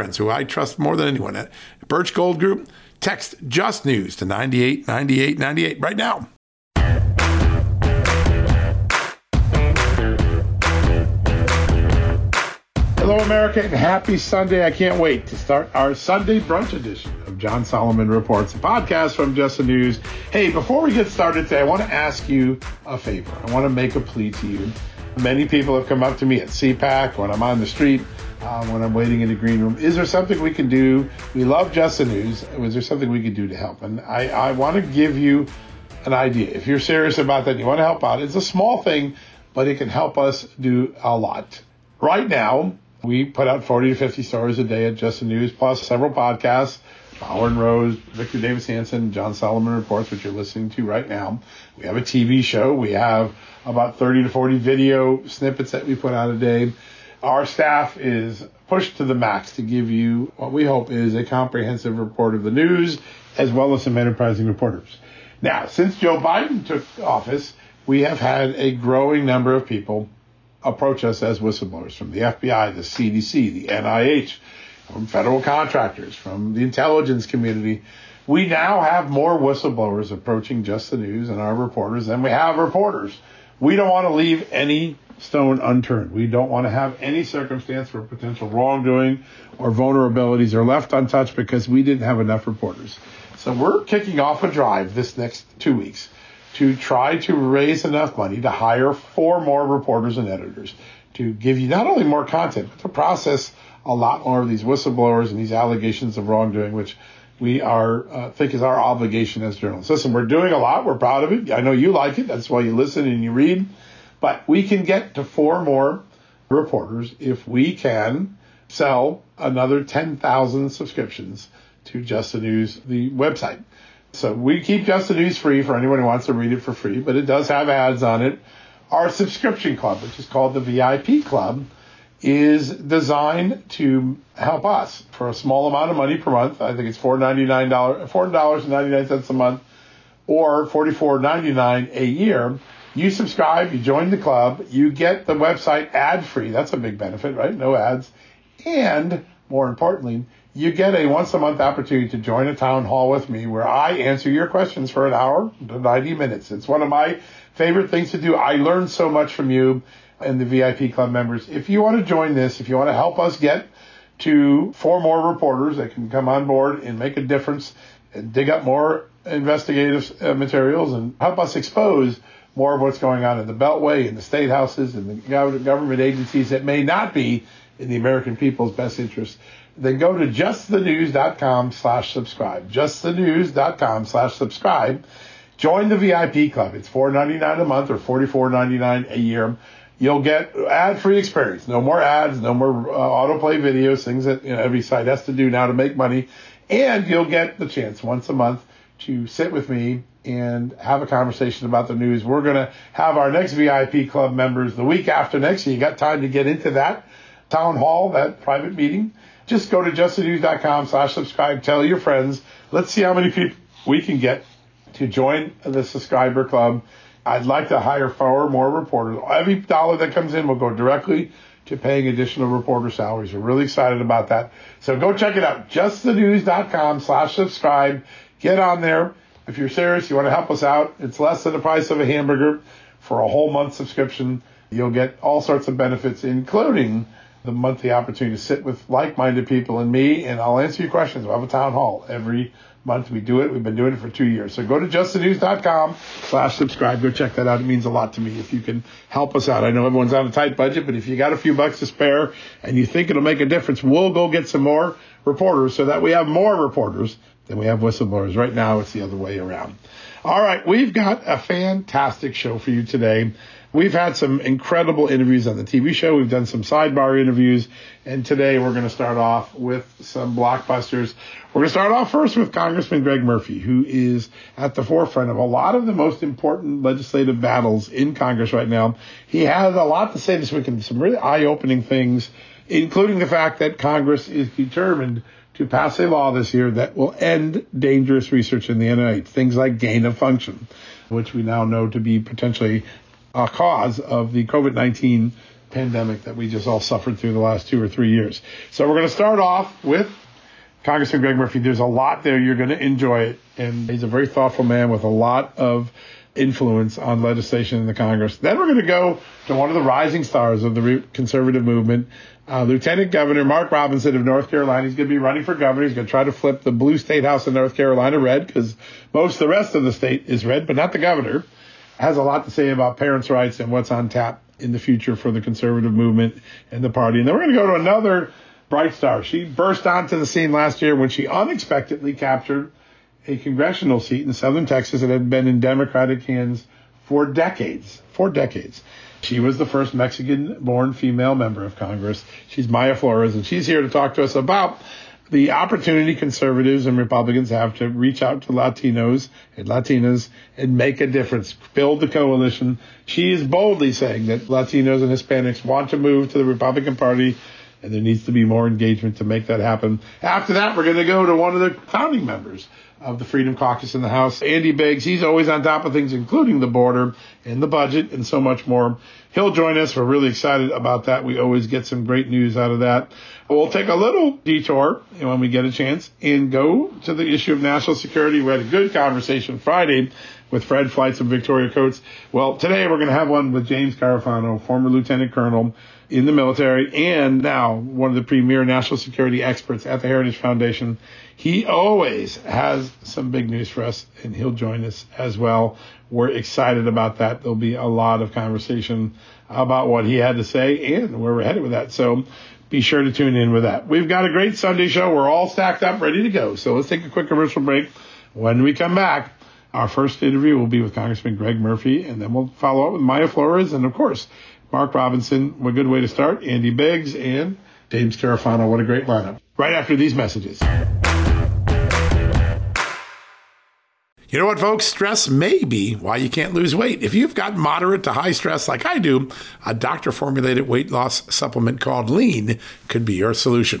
friends who I trust more than anyone at Birch Gold Group. Text Just News to 989898 right now. Hello, America, and happy Sunday. I can't wait to start our Sunday brunch edition of John Solomon Reports, a podcast from Just the News. Hey, before we get started today, I want to ask you a favor. I want to make a plea to you. Many people have come up to me at CPAC when I'm on the street uh, when I'm waiting in the green room. Is there something we can do? We love Just the News. Was there something we could do to help? And I, I want to give you an idea. If you're serious about that, you want to help out. It's a small thing, but it can help us do a lot. Right now, we put out 40 to 50 stories a day at Just the News, plus several podcasts. Bauer and Rose, Victor Davis Hanson, John Solomon Reports, which you're listening to right now. We have a TV show. We have about 30 to 40 video snippets that we put out a day. Our staff is pushed to the max to give you what we hope is a comprehensive report of the news as well as some enterprising reporters. Now, since Joe Biden took office, we have had a growing number of people approach us as whistleblowers from the FBI, the CDC, the NIH, from federal contractors, from the intelligence community. We now have more whistleblowers approaching just the news and our reporters than we have reporters. We don't want to leave any stone unturned. We don't want to have any circumstance where potential wrongdoing or vulnerabilities are left untouched because we didn't have enough reporters. So we're kicking off a drive this next two weeks to try to raise enough money to hire four more reporters and editors to give you not only more content, but to process a lot more of these whistleblowers and these allegations of wrongdoing, which we are uh, think is our obligation as journalists. Listen, we're doing a lot. We're proud of it. I know you like it. That's why you listen and you read. But we can get to four more reporters if we can sell another 10,000 subscriptions to Just the News, the website. So we keep Just the News free for anyone who wants to read it for free, but it does have ads on it. Our subscription club, which is called the VIP Club, is designed to help us for a small amount of money per month. I think it's $4.99, $4.99 a month or $44.99 a year you subscribe, you join the club, you get the website ad free. That's a big benefit, right? No ads. And more importantly, you get a once a month opportunity to join a town hall with me where I answer your questions for an hour to 90 minutes. It's one of my favorite things to do. I learn so much from you and the VIP club members. If you want to join this, if you want to help us get to four more reporters that can come on board and make a difference and dig up more investigative uh, materials and help us expose more of what's going on in the Beltway, in the state houses, and the government agencies that may not be in the American people's best interest, then go to justthenews.com slash subscribe. Justthenews.com slash subscribe. Join the VIP club. It's $4.99 a month or $44.99 a year. You'll get ad-free experience. No more ads, no more uh, autoplay videos, things that you know, every site has to do now to make money. And you'll get the chance once a month to sit with me and have a conversation about the news. We're going to have our next VIP club members the week after next. So you got time to get into that town hall, that private meeting. Just go to justthenews.com slash subscribe. Tell your friends. Let's see how many people we can get to join the subscriber club. I'd like to hire four more reporters. Every dollar that comes in will go directly to paying additional reporter salaries. We're really excited about that. So go check it out. Justthenews.com slash subscribe. Get on there. If you're serious, you want to help us out, it's less than the price of a hamburger for a whole month subscription. You'll get all sorts of benefits, including the monthly opportunity to sit with like-minded people and me, and I'll answer your questions. We'll have a town hall every month. We do it. We've been doing it for two years. So go to justthenews.com slash subscribe. Go check that out. It means a lot to me if you can help us out. I know everyone's on a tight budget, but if you got a few bucks to spare and you think it'll make a difference, we'll go get some more reporters so that we have more reporters than we have whistleblowers. Right now, it's the other way around. All right. We've got a fantastic show for you today. We've had some incredible interviews on the TV show. We've done some sidebar interviews. And today we're going to start off with some blockbusters. We're going to start off first with Congressman Greg Murphy, who is at the forefront of a lot of the most important legislative battles in Congress right now. He has a lot to say this week and some really eye opening things, including the fact that Congress is determined to pass a law this year that will end dangerous research in the NIH, things like gain of function, which we now know to be potentially a cause of the COVID 19 pandemic that we just all suffered through the last two or three years. So we're going to start off with Congressman Greg Murphy. There's a lot there. You're going to enjoy it. And he's a very thoughtful man with a lot of influence on legislation in the Congress. Then we're going to go to one of the rising stars of the conservative movement, uh, Lieutenant Governor Mark Robinson of North Carolina. He's going to be running for governor. He's going to try to flip the blue state house in North Carolina red because most of the rest of the state is red, but not the governor has a lot to say about parents' rights and what's on tap in the future for the conservative movement and the party. And then we're going to go to another bright star. She burst onto the scene last year when she unexpectedly captured a congressional seat in southern Texas that had been in Democratic hands for decades. For decades. She was the first Mexican born female member of Congress. She's Mayra Flores, and she's here to talk to us about the opportunity conservatives and Republicans have to reach out to Latinos and Latinas and make a difference, build the coalition. She is boldly saying that Latinos and Hispanics want to move to the Republican Party and there needs to be more engagement to make that happen. After that, we're going to go to one of the founding members of the Freedom Caucus in the House, Andy Biggs. He's always on top of things, including the border and the budget and so much more. He'll join us. We're really excited about that. We always get some great news out of that. We'll take a little detour when we get a chance and go to the issue of national security. We had a good conversation Friday with Fred Fleitz and Victoria Coates. Well, today we're going to have one with James Carafano, former lieutenant colonel in the military and now one of the premier national security experts at the Heritage Foundation. He always has some big news for us and he'll join us as well. We're excited about that. There'll be a lot of conversation about what he had to say and where we're headed with that. So be sure to tune in with that. We've got a great Sunday show. We're all stacked up, ready to go. So let's take a quick commercial break. When we come back, our first interview will be with Congressman Greg Murphy, and then we'll follow up with Mayra Flores, and of course, Mark Robinson. What a good way to start. Andy Biggs and James Carafano. What a great lineup. Right after these messages. You know what, folks? Stress may be why you can't lose weight. If you've got moderate to high stress like I do, a doctor formulated weight loss supplement called Lean could be your solution.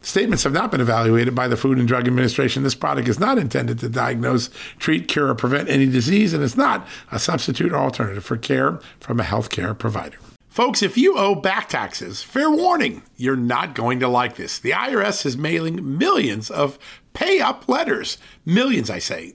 Statements have not been evaluated by the Food and Drug Administration. This product is not intended to diagnose, treat, cure, or prevent any disease, and it's not a substitute or alternative for care from a healthcare provider. Folks, if you owe back taxes, fair warning, you're not going to like this. The IRS is mailing millions of pay up letters. Millions, I say.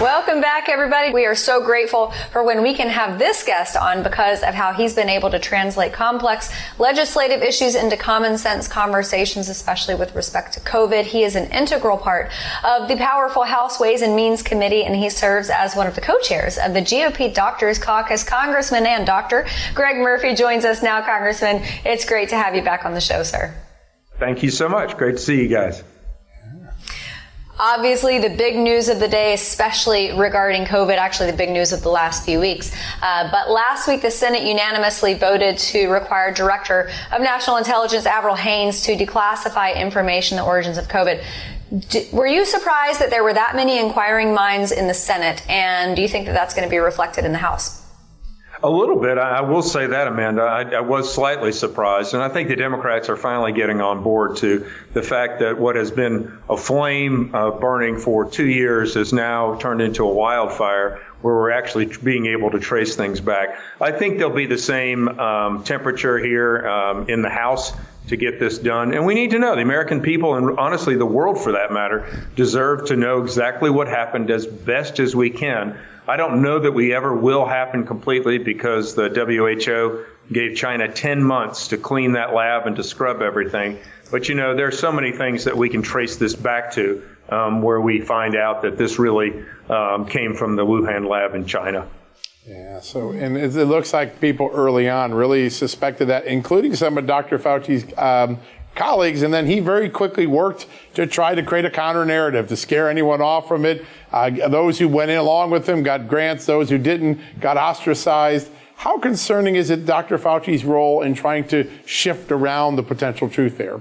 Welcome back, everybody. We are so grateful for when we can have this guest on because of how he's been able to translate complex legislative issues into common sense conversations, especially with respect to COVID. He is an integral part of the powerful House Ways and Means Committee, and he serves as one of the co-chairs of the GOP Doctors Caucus. Congressman and Doctor Greg Murphy joins us now, Congressman. It's great to have you back on the show, sir. Thank you so much. Great to see you guys. Obviously, the big news of the day, especially regarding COVID, actually the big news of the last few weeks. Uh, but last week, the Senate unanimously voted to require Director of National Intelligence Avril Haines to declassify information, the origins of COVID. D- were you surprised that there were that many inquiring minds in the Senate? And do you think that that's going to be reflected in the House? A little bit. I will say that, Amanda. I, I, was slightly surprised. And I think the Democrats are finally getting on board to the fact that what has been a flame uh, burning for two years has now turned into a wildfire where we're actually being able to trace things back. I think there'll be the same um, temperature here um, in the House to get this done. And we need to know the American people, and honestly, the world for that matter, deserve to know exactly what happened as best as we can I don't know that we ever will happen completely because the WHO gave China 10 months to clean that lab and to scrub everything. But you know, there are so many things that we can trace this back to um, where we find out that this really um, came from the Wuhan lab in China. Yeah, so, and it looks like people early on really suspected that, including some of Dr. Fauci's um, colleagues, and then he very quickly worked to try to create a counter narrative to scare anyone off from it. Uh, those who went in along with him got grants, those who didn't got ostracized. How concerning is it Dr. Fauci's role in trying to shift around the potential truth there?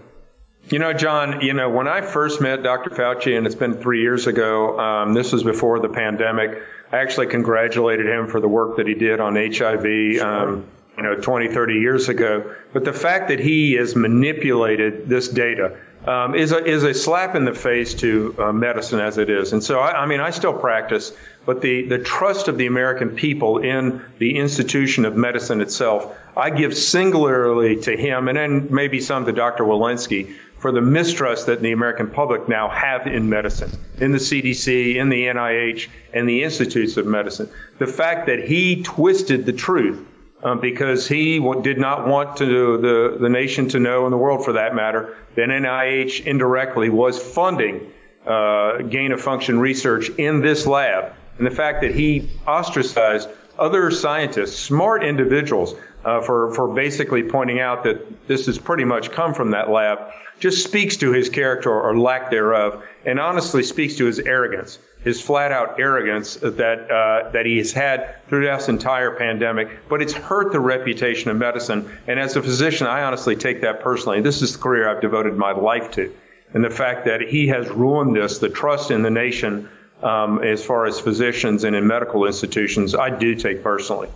You know, John, you know, when I first met Dr. Fauci, and it's been three years ago, um, this was before the pandemic, I actually congratulated him for the work that he did on HIV. Um, you know, 20, 30 years ago. But the fact that he has manipulated this data um, is, a, is a slap in the face to uh, medicine as it is. And so, I, I mean, I still practice, but the, the trust of the American people in the institution of medicine itself, I give singularly to him and then maybe some to Dr. Walensky for the mistrust that the American public now have in medicine, in the CDC, in the NIH, and the institutes of medicine. The fact that he twisted the truth um, because he w- did not want to the, the nation to know, and the world for that matter, that NIH indirectly was funding uh, gain of function research in this lab. And the fact that he ostracized other scientists, smart individuals, uh, for, for basically pointing out that this has pretty much come from that lab, just speaks to his character or lack thereof, and honestly speaks to his arrogance his flat out arrogance that uh, that he has had throughout this entire pandemic. But it's hurt the reputation of medicine. And as a physician, I honestly take that personally. This is the career I've devoted my life to, and the fact that he has ruined this, the trust in the nation. Um, as far as physicians and in medical institutions, I do take personally.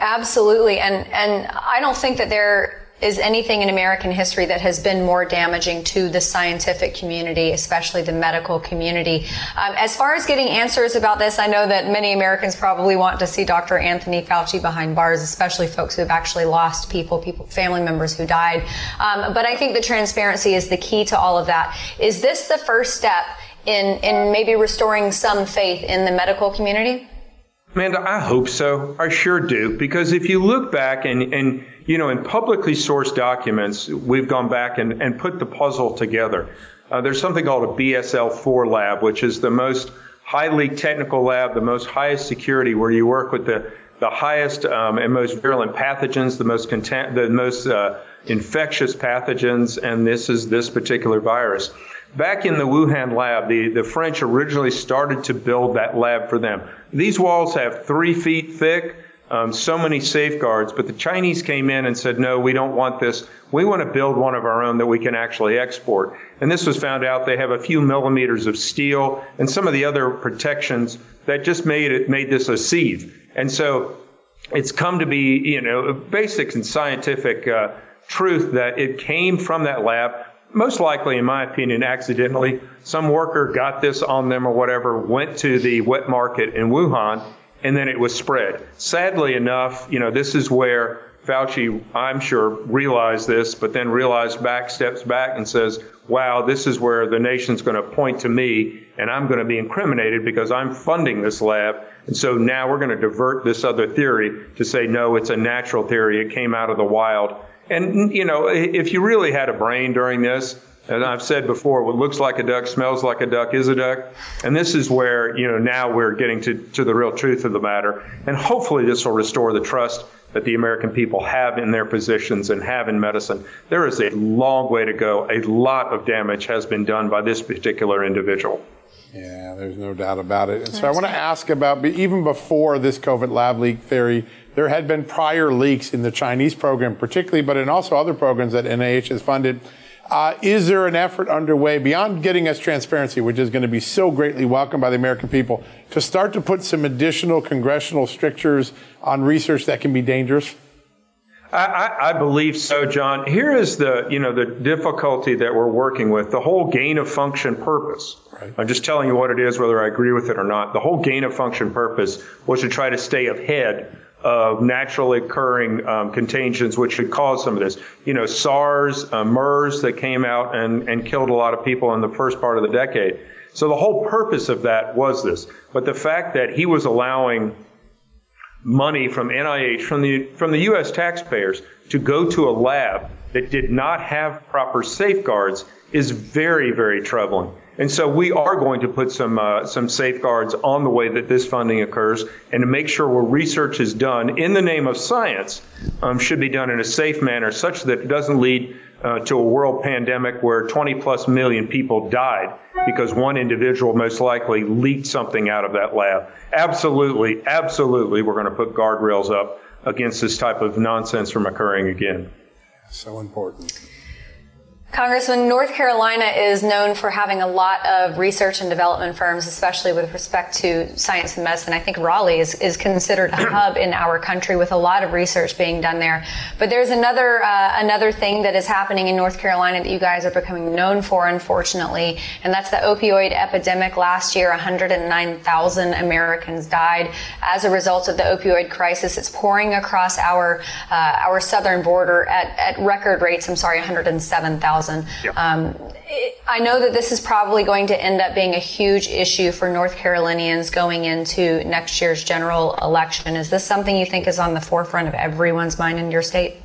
Absolutely, and and I don't think that there is anything in American history that has been more damaging to the scientific community, especially the medical community. Um, as far as getting answers about this, I know that many Americans probably want to see Dr. Anthony Fauci behind bars, especially folks who have actually lost people, people, family members who died. Um, but I think the transparency is the key to all of that. Is this the first step in, in maybe restoring some faith in the medical community? Amanda, I hope so. I sure do. Because if you look back and, and you know, in publicly sourced documents, we've gone back and, and put the puzzle together. Uh, there's something called a BSL 4 lab, which is the most highly technical lab, the most highest security, where you work with the, the highest um, and most virulent pathogens, the most, content, the most uh, infectious pathogens, and this is this particular virus. Back in the Wuhan lab, the, the French originally started to build that lab for them. These walls have three feet thick, um, so many safeguards, but the Chinese came in and said, no, we don't want this. We want to build one of our own that we can actually export. And this was found out they have a few millimeters of steel and some of the other protections that just made it, made this a sieve. And so it's come to be, you know, basic and scientific uh, truth that it came from that lab most likely, in my opinion, accidentally. Some worker got this on them or whatever, went to the wet market in Wuhan, and then it was spread. Sadly enough, you know, this is where Fauci, I'm sure, realized this, but then realized back, steps back and says, wow, this is where the nation's going to point to me and I'm going to be incriminated because I'm funding this lab. And so now we're going to divert this other theory to say, no, it's a natural theory. It came out of the wild. And, you know, if you really had a brain during this, as I've said before, what looks like a duck, smells like a duck, is a duck. And this is where, you know, now we're getting to, to the real truth of the matter. And hopefully this will restore the trust that the American people have in their positions and have in medicine. There is a long way to go. A lot of damage has been done by this particular individual. Yeah, there's no doubt about it. And so I want to ask about even before this COVID lab leak theory, there had been prior leaks in the Chinese program, particularly, but in also other programs that NIH has funded. Uh, is there an effort underway beyond getting us transparency, which is going to be so greatly welcomed by the American people, to start to put some additional congressional strictures on research that can be dangerous? I, I, believe so, John. Here is the, you know, the difficulty that we're working with. The whole gain of function purpose. Right. I'm just telling you what it is, whether I agree with it or not. The whole gain of function purpose was to try to stay ahead of naturally occurring um, contagions which could cause some of this. You know, SARS, uh, MERS that came out and, and killed a lot of people in the first part of the decade. So the whole purpose of that was this. But the fact that he was allowing money from NIH, from the, from the U.S. taxpayers, to go to a lab that did not have proper safeguards is very, very troubling. And so we are going to put some uh, some safeguards on the way that this funding occurs, and to make sure where research is done in the name of science um, should be done in a safe manner, such that it doesn't lead uh, to a world pandemic where 20 plus million people died because one individual most likely leaked something out of that lab. Absolutely, absolutely, we're going to put guardrails up against this type of nonsense from occurring again. So important. Congressman, North Carolina is known for having a lot of research and development firms, especially with respect to science and medicine. I think Raleigh is, is considered a hub in our country with a lot of research being done there. But there's another uh, another thing that is happening in North Carolina that you guys are becoming known for, unfortunately, and that's the opioid epidemic. Last year, 109,000 Americans died as a result of the opioid crisis. It's pouring across our uh, our southern border at, at record rates. I'm sorry, 107,000. Yep. Um, I know that this is probably going to end up being a huge issue for North Carolinians going into next year's general election. Is this something you think is on the forefront of everyone's mind in your state?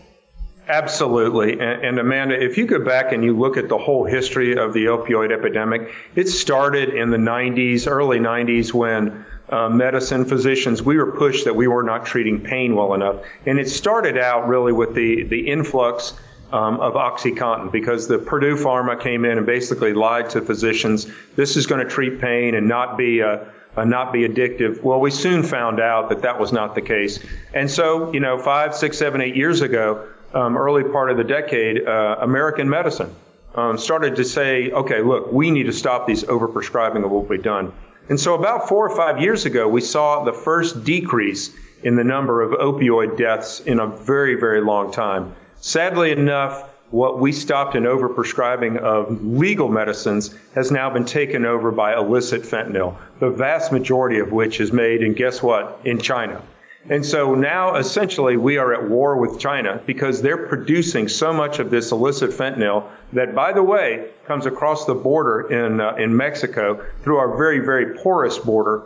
Absolutely. And, and, Amanda, if you go back and you look at the whole history of the opioid epidemic, it started in the 90s, early 90s, when uh, medicine physicians, we were pushed that we were not treating pain well enough. And it started out really with the, the influx um, of OxyContin because the Purdue Pharma came in and basically lied to physicians. This is going to treat pain and not be a, a not be addictive. Well, we soon found out that that was not the case. And so, you know, five, six, seven, eight years ago, um, early part of the decade, uh, American medicine um, started to say, okay, look, we need to stop these overprescribing of what we've done. And so about four or five years ago, we saw the first decrease in the number of opioid deaths in a very, very long time. Sadly enough, what we stopped in overprescribing of legal medicines has now been taken over by illicit fentanyl, the vast majority of which is made, and guess what, in China. And so now essentially we are at war with China because they're producing so much of this illicit fentanyl that, by the way, comes across the border in, uh, in Mexico through our very, very porous border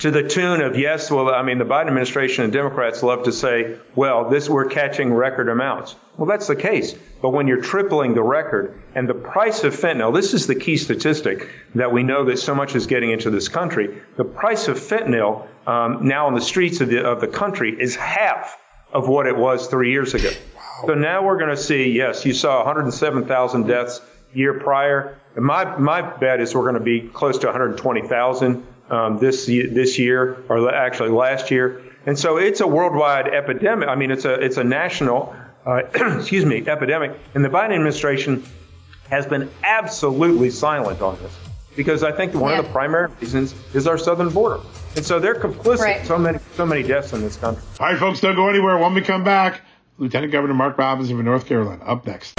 to the tune of yes, well, I mean, the Biden administration and Democrats love to say, well, this we're catching record amounts. Well, that's the case. But when you're tripling the record and the price of fentanyl, this is the key statistic that we know that so much is getting into this country. The price of fentanyl um, now on the streets of the, of the country is half of what it was three years ago. So now we're going to see, yes, you saw 107,000 deaths year prior. And my, my bet is we're going to be close to 120,000 um, this, this year, or actually last year. And so it's a worldwide epidemic. I mean, it's a, it's a national, uh, excuse me, epidemic. And the Biden administration has been absolutely silent on this because I think one yeah. of the primary reasons is our southern border. And so they're complicit right. so many so many deaths in this country. All right, folks, don't go anywhere. When we come back, Lieutenant Governor Mark Robinson of North Carolina up next.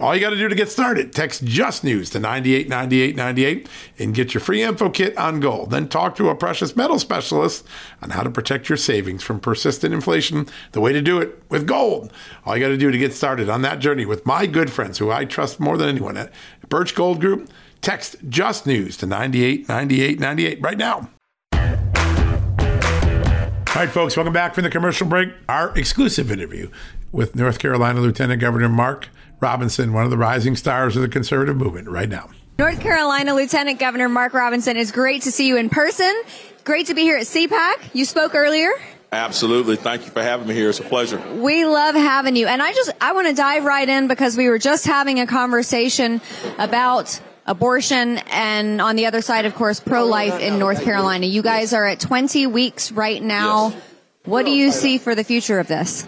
All you got to do to get started, text Just News to 989898 and get your free info kit on gold. Then talk to a precious metal specialist on how to protect your savings from persistent inflation. The way to do it with gold. All you got to do to get started on that journey with my good friends who I trust more than anyone at Birch Gold Group. Text Just News to 989898 right now. All right, folks, welcome back from the commercial break. Our exclusive interview with North Carolina Lieutenant Governor Mark Robinson, one of the rising stars of the conservative movement, right now. North Carolina Lieutenant Governor Mark Robinson, is great to see you in person. Great to be here at CPAC. You spoke earlier. Absolutely. Thank you for having me here. It's a pleasure. We love having you. And I just, I want to dive right in because we were just having a conversation about abortion and on the other side, of course, pro-life in North Carolina. You guys are at 20 weeks right now. Yes. What do you see for the future of this?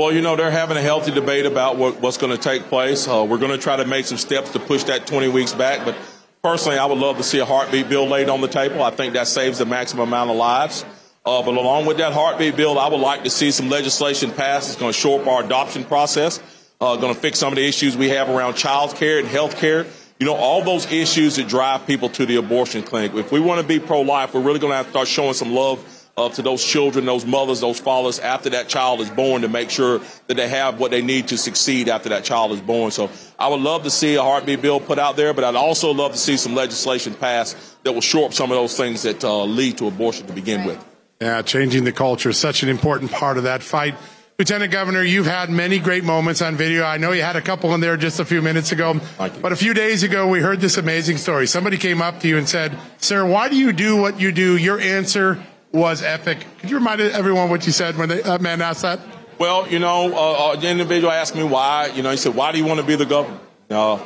Well, you know, they're having a healthy debate about what, what's going to take place. Uh, we're going to try to make some steps to push that 20 weeks back. But personally, I would love to see a heartbeat bill laid on the table. I think that saves the maximum amount of lives. Uh, but along with that heartbeat bill, I would like to see some legislation passed. that's going to shore up our adoption process. Uh, going to fix some of the issues we have around child care and health care. You know, all those issues that drive people to the abortion clinic. If we want to be pro-life, we're really going to have to start showing some love uh, to those children, those mothers, those fathers after that child is born to make sure that they have what they need to succeed after that child is born. So I would love to see a heartbeat bill put out there, but I'd also love to see some legislation passed that will shore up some of those things that uh, lead to abortion to begin with. Yeah, changing the culture is such an important part of that fight. Lieutenant Governor, you've had many great moments on video. I know you had a couple in there just a few minutes ago. But a few days ago, we heard this amazing story. Somebody came up to you and said, Sir, why do you do what you do? Your answer was epic. Could you remind everyone what you said when that man asked that? Well, you know, uh, uh, the individual asked me why. You know, he said, "Why do you want to be the governor?" Uh,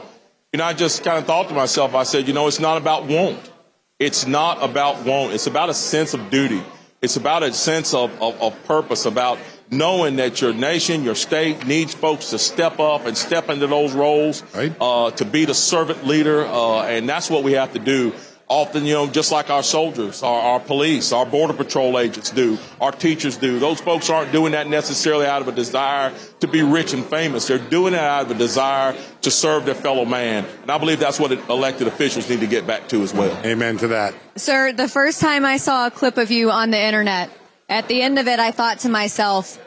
you know, I just kind of thought to myself. I said, you know, it's not about want. It's not about want. It's about a sense of duty. It's about a sense of, of, of purpose. About knowing that your nation, your state needs folks to step up and step into those roles, right. uh, to be the servant leader, uh, and that's what we have to do often, you know, just like our soldiers, our, our, police, our border patrol agents do, our teachers do. Those folks aren't doing that necessarily out of a desire to be rich and famous. They're doing it out of a desire to serve their fellow man. And I believe that's what elected officials need to get back to as well. Amen to that. Sir, the first time I saw a clip of you on the internet, at the end of it, I thought to myself,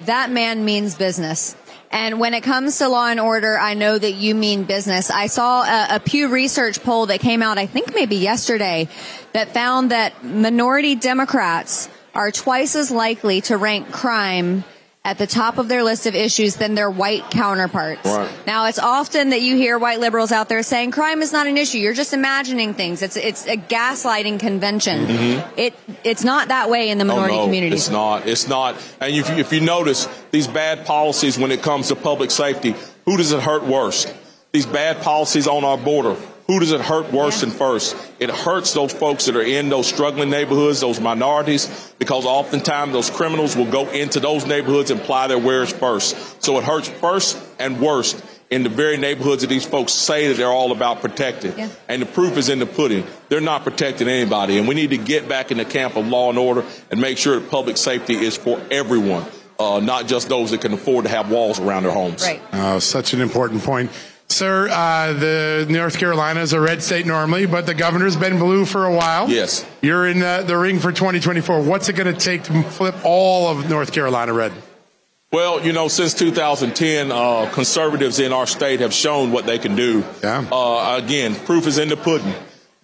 that man means business. And when it comes to law and order, I know that you mean business. I saw a, a, Pew Research poll that came out, I think maybe yesterday, that found that minority Democrats are twice as likely to rank crime at the top of their list of issues than their white counterparts. Right. Now, it's often that you hear white liberals out there saying crime is not an issue. You're just imagining things. It's it's a gaslighting convention. Mm-hmm. It it's not that way in the minority oh, no, community. It's not. It's not. And if you, if you notice these bad policies when it comes to public safety, who does it hurt worst? These bad policies on our border who does it hurt worse yeah. than first? It hurts those folks that are in those struggling neighborhoods, those minorities, because oftentimes those criminals will go into those neighborhoods and ply their wares first. So it hurts first and worst in the very neighborhoods that these folks say that they're all about protecting. Yeah. And the proof is in the pudding. They're not protecting anybody. And we need to get back in the camp of law and order and make sure that public safety is for everyone, uh, not just those that can afford to have walls around their homes. Right. Oh, such an important point. Sir, uh, the North Carolina is a red state normally, but the governor's been blue for a while. Yes. You're in the, the ring for 2024. What's it going to take to flip all of North Carolina red? Well, you know, since 2010, uh, conservatives in our state have shown what they can do. Yeah. Uh, again, proof is in the pudding.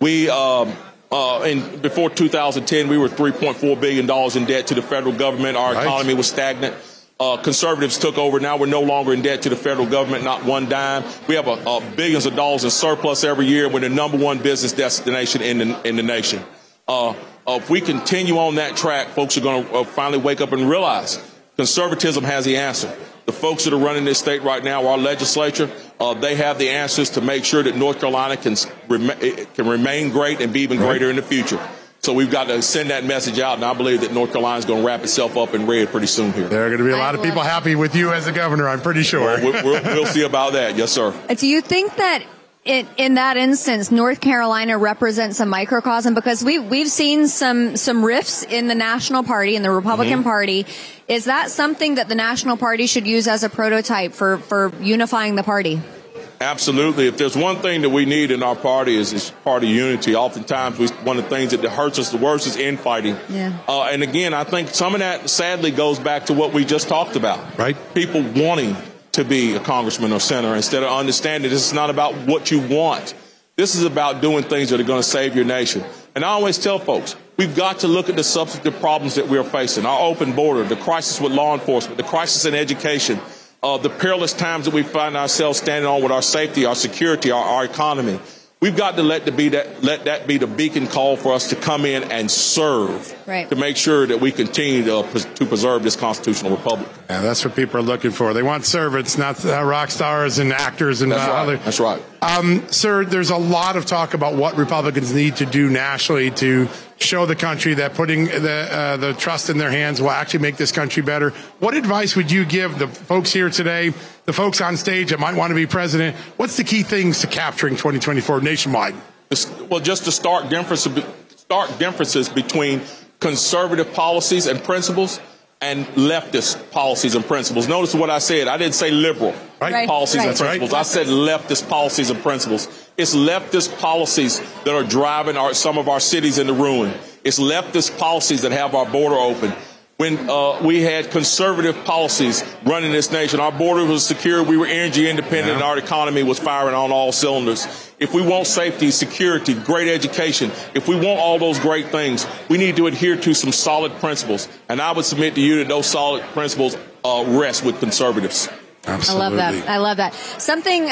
We, um, uh, in, before 2010, we were 3.4 billion dollars in debt to the federal government. Our right. economy was stagnant uh, conservatives took over. Now we're no longer in debt to the federal government, not one dime. We have a, a billions of dollars in surplus every year. We're the number one business destination in the, in the nation. Uh, uh, if we continue on that track, folks are going to uh, finally wake up and realize conservatism has the answer. The folks that are running this state right now, our legislature, uh, they have the answers to make sure that North Carolina can, rem- can remain great and be even greater in the future. So we've got to send that message out, and I believe that North Carolina is going to wrap itself up in red pretty soon here. There are going to be a lot of people happy with you as a governor, I'm pretty sure. Well, we'll, we'll, we'll see about that. Yes, sir. Do you think that in, in that instance, North Carolina represents a microcosm because we we've seen some some rifts in the National Party in the Republican mm-hmm. Party. Is that something that the National Party should use as a prototype for for unifying the party? Absolutely. If there's one thing that we need in our party is, is party unity. Oftentimes, we, one of the things that hurts us the worst is infighting. Yeah. Uh, and again, I think some of that sadly goes back to what we just talked about. Right. People wanting to be a congressman or senator instead of understanding this is not about what you want. This is about doing things that are going to save your nation. And I always tell folks, we've got to look at the substantive problems that we are facing. Our open border, the crisis with law enforcement, the crisis in education, uh, the perilous times that we find ourselves standing on with our safety, our security, our, our economy. We've got to let, be that, let that be the beacon call for us to come in and serve right. to make sure that we continue to, to preserve this constitutional republic. Yeah, that's what people are looking for. They want servants, not uh, rock stars and actors and that's uh, right. other. That's right. Um, sir, there's a lot of talk about what Republicans need to do nationally to show the country that putting the uh, the trust in their hands will actually make this country better. What advice would you give the folks here today, the folks on stage that might want to be president? What's the key things to capturing 2024 nationwide? Well, just to stark differences, stark differences between conservative policies and principles and leftist policies and principles. Notice what I said. I didn't say liberal right. policies right. and principles. Right. I said leftist policies and principles. It's leftist policies that are driving our, some of our cities into ruin. It's leftist policies that have our border open when uh, we had conservative policies running this nation. Our border was secure, we were energy independent, yeah. and our economy was firing on all cylinders. If we want safety, security, great education, if we want all those great things, we need to adhere to some solid principles. And I would submit to you that those solid principles uh, rest with conservatives. Absolutely. I love that. I love that. Something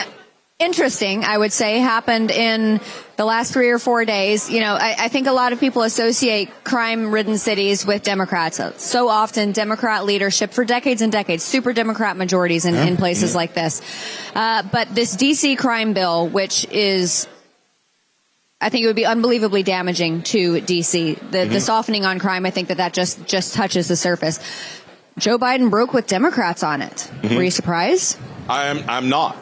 interesting, I would say, happened in the last three or four days. You know, I, I think a lot of people associate crime ridden cities with Democrats. So often Democrat leadership for decades and decades, super Democrat majorities in, in places like this. Uh, but this DC crime bill, which is I think it would be unbelievably damaging to DC. The, mm-hmm. the softening on crime, I think that that just, just touches the surface. Joe Biden broke with Democrats on it. Mm-hmm. Were you surprised? I am, I'm not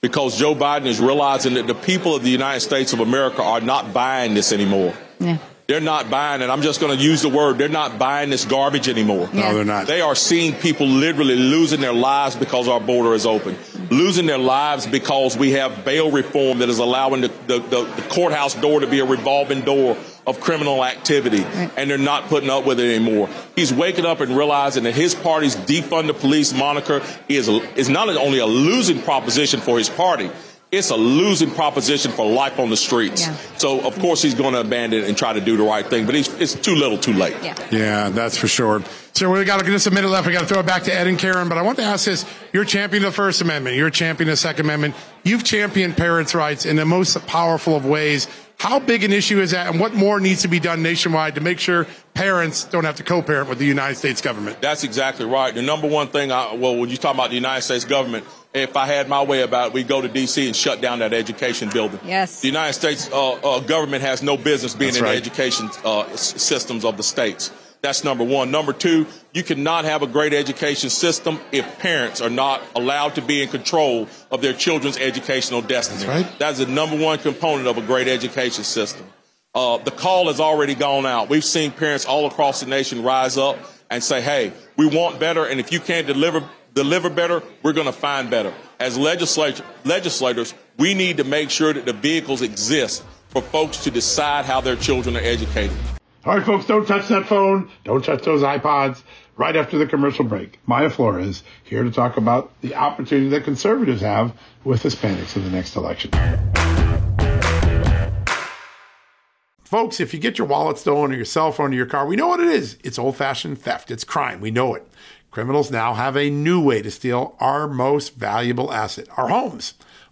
because Joe Biden is realizing that the people of the United States of America are not buying this anymore. Yeah. They're not buying it. I'm just going to use the word. They're not buying this garbage anymore. No, they're not. They are seeing people literally losing their lives because our border is open, losing their lives because we have bail reform that is allowing the, the, the, the courthouse door to be a revolving door of criminal activity, right. and they're not putting up with it anymore. He's waking up and realizing that his party's defund the police moniker is, is not only a losing proposition for his party, it's a losing proposition for life on the streets. Yeah. So of course he's going to abandon it and try to do the right thing, but it's too little, too late. Yeah, yeah, that's for sure. So we got just a minute left. We got to throw it back to Ed and Karen, but I want to ask this: You're champion of the First Amendment. You're champion of the Second Amendment. You've championed parents' rights in the most powerful of ways. How big an issue is that, and what more needs to be done nationwide to make sure parents don't have to co-parent with the United States government? That's exactly right. The number one thing, I, well, when you talk about the United States government, if I had my way about it, we'd go to D.C. and shut down that education building. Yes. The United States uh, uh, government has no business being That's in right. the education uh, systems of the states. That's number one. Number two, you cannot have a great education system if parents are not allowed to be in control of their children's educational destiny. That's right. That's the number one component of a great education system. Uh, the call has already gone out. We've seen parents all across the nation rise up and say, hey, we want better, and if you can't deliver deliver better, we're going to find better. As legislators, we need to make sure that the vehicles exist for folks to decide how their children are educated. All right, folks, don't touch that phone. Don't touch those iPods. Right after the commercial break, Mayra Flores here to talk about the opportunity that conservatives have with Hispanics in the next election. Folks, if you get your wallet stolen or your cell phone or your car, we know what it is. It's old fashioned theft. It's crime. We know it. Criminals now have a new way to steal our most valuable asset, our homes.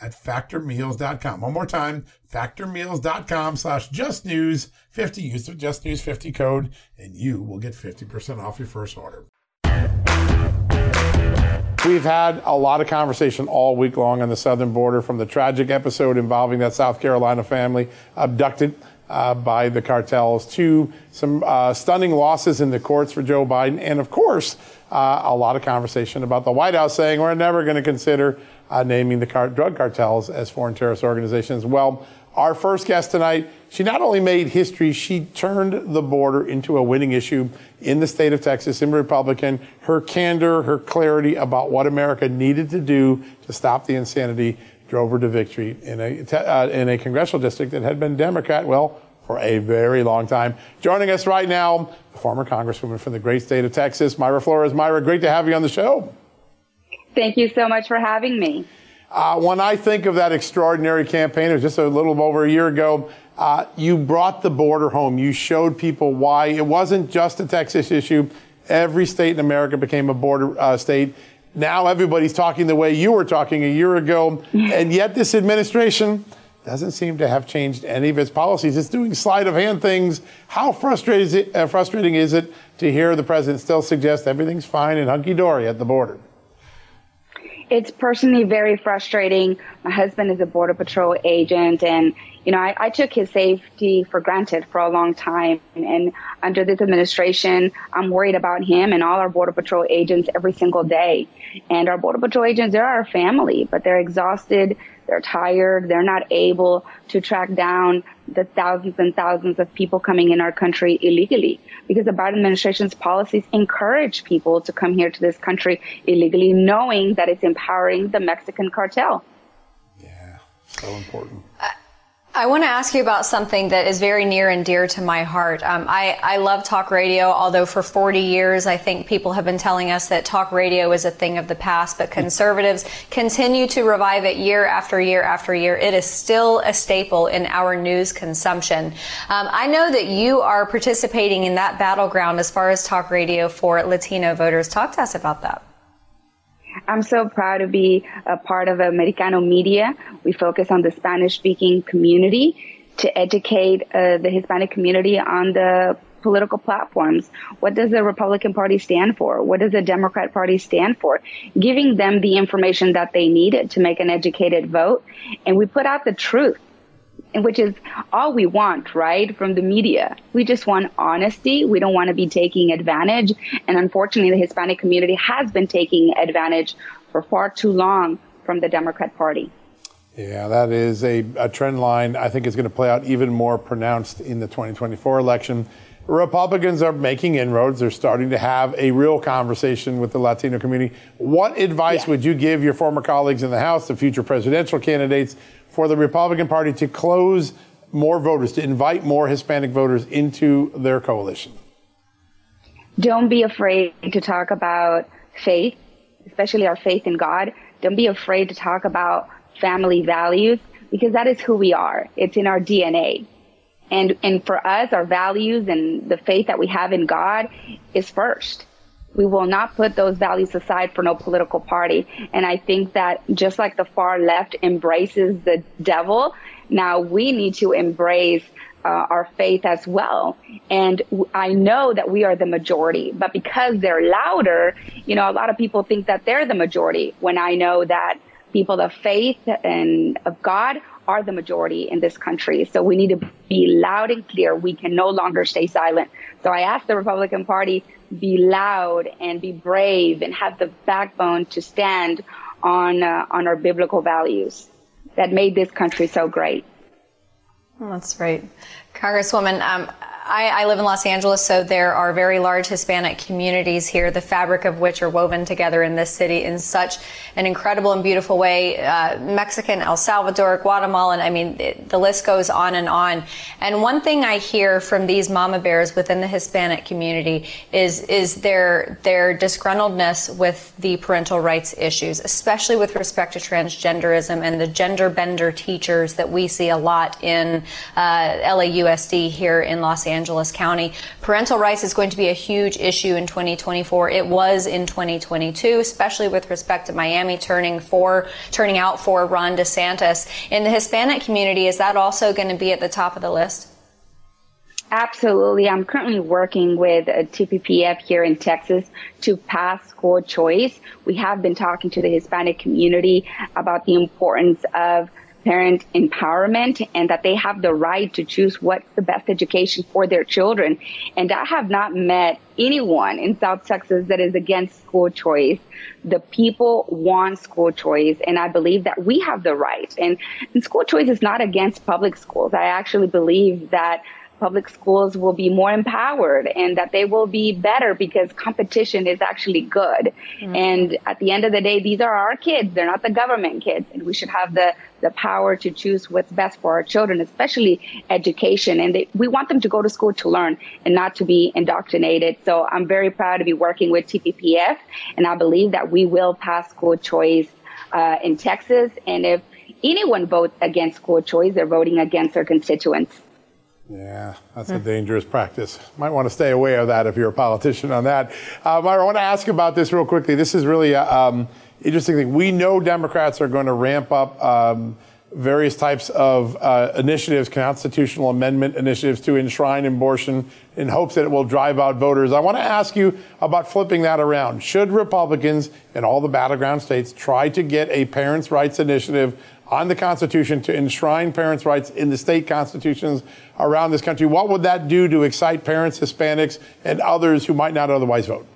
at factormeals.com. One more time, factormeals.com slash justnews50. Use the justnews50 code and you will get 50% off your first order. We've had a lot of conversation all week long on the southern border from the tragic episode involving that South Carolina family abducted uh, by the cartels to some uh, stunning losses in the courts for Joe Biden. And of course, uh, a lot of conversation about the White House saying we're never going to consider uh, naming the car- drug cartels as foreign terrorist organizations. Well, our first guest tonight, she not only made history, she turned the border into a winning issue in the state of Texas in Republican. Her candor, her clarity about what America needed to do to stop the insanity drove her to victory in a, uh, in a congressional district that had been Democrat, well, for a very long time. Joining us right now, the former Congresswoman from the great state of Texas, Mayra Flores. Mayra, great to have you on the show. Thank you so much for having me. Uh, when I think of that extraordinary campaign, it was just a little over a year ago. Uh, you brought the border home. You showed people why it wasn't just a Texas issue. Every state in America became a border uh, state. Now everybody's talking the way you were talking a year ago, and yet this administration doesn't seem to have changed any of its policies. It's doing sleight of hand things. How frustrating is it, uh, frustrating is it to hear the president still suggest everything's fine and hunky dory at the border? It's personally very frustrating. My husband is a border patrol agent and, you know, I, I took his safety for granted for a long time. And, and, under this administration, I'm worried about him and all our border patrol agents every single day. And our border patrol agents, they're our family, but they're exhausted. They're tired. They're not able to track down the thousands and thousands of people coming in our country illegally because the Biden administration's policies encourage people to come here to this country illegally, knowing that it's empowering the Mexican cartel. Yeah, so important. Uh, I want to ask you about something that is very near and dear to my heart. Um, I, I love talk radio, although for 40 years I think people have been telling us that talk radio is a thing of the past, but conservatives continue to revive it year after year after year. It is still a staple in our news consumption. Um, I know that you are participating in that battleground as far as talk radio for Latino voters. Talk to us about that. I'm so proud to be a part of Americano Media. We focus on the Spanish speaking community to educate uh, the Hispanic community on the political platforms. What does the Republican Party stand for? What does the Democrat Party stand for? Giving them the information that they needed to make an educated vote. And we put out the truth which is all we want, right, from the media. We just want honesty. We don't want to be taking advantage. And unfortunately, the Hispanic community has been taking advantage for far too long from the Democrat Party. Yeah, that is a, a trend line I think is going to play out even more pronounced in the 2024 election. Republicans are making inroads. They're starting to have a real conversation with the Latino community. What advice yeah. would you give your former colleagues in the House, the future presidential candidates, for the Republican Party to close more voters, to invite more Hispanic voters into their coalition? Don't be afraid to talk about faith, especially our faith in God. Don't be afraid to talk about family values because that is who we are. It's in our DNA. And, and for us, our values and the faith that we have in God is first. We will not put those values aside for no political party. And I think that just like the far left embraces the devil, now we need to embrace uh, our faith as well. And I know that we are the majority, but because they're louder, you know, a lot of people think that they're the majority when I know that people of faith and of God are the majority in this country. So we need to be loud and clear. We can no longer stay silent. So I ask the Republican Party be loud and be brave and have the backbone to stand on uh, on our biblical values that made this country so great. That's right, Congresswoman. Um, I, I, live in Los Angeles, so there are very large Hispanic communities here, the fabric of which are woven together in this city in such an incredible and beautiful way. Uh, Mexican, El Salvador, Guatemalan, I mean, it, the list goes on and on. And one thing I hear from these mama bears within the Hispanic community is, is their, their disgruntledness with the parental rights issues, especially with respect to transgenderism and the gender bender teachers that we see a lot in uh, LAUSD here in Los Angeles. Angeles County. Parental rights is going to be a huge issue in 2024. It was in 2022, especially with respect to Miami turning for turning out for Ron DeSantis. In the Hispanic community, is that also going to be at the top of the list? Absolutely. I'm currently working with uh, TPPF here in Texas to pass school choice. We have been talking to the Hispanic community about the importance of parent empowerment and that they have the right to choose what's the best education for their children. And I have not met anyone in South Texas that is against school choice. The people want school choice, and I believe that we have the right. And, and school choice is not against public schools. I actually believe that public schools will be more empowered and that they will be better because competition is actually good. Mm-hmm. And at the end of the day, these are our kids. They're not the government kids. And we should have the, the power to choose what's best for our children, especially education. And they, we want them to go to school to learn and not to be indoctrinated. So I'm very proud to be working with TPPF. And I believe that we will pass school choice uh, in Texas. And if anyone votes against school choice, they're voting against their constituents. Yeah, that's a dangerous practice. Might want to stay away of that if you're a politician on that. Uh, Mayra, I want to ask about this real quickly. This is really an um, interesting thing. We know Democrats are going to ramp up um, various types of uh, initiatives, constitutional amendment initiatives to enshrine abortion in hopes that it will drive out voters. I want to ask you about flipping that around. Should Republicans in all the battleground states try to get a parents' rights initiative on the Constitution to enshrine parents' rights in the state constitutions around this country. What would that do to excite parents, Hispanics, and others who might not otherwise vote?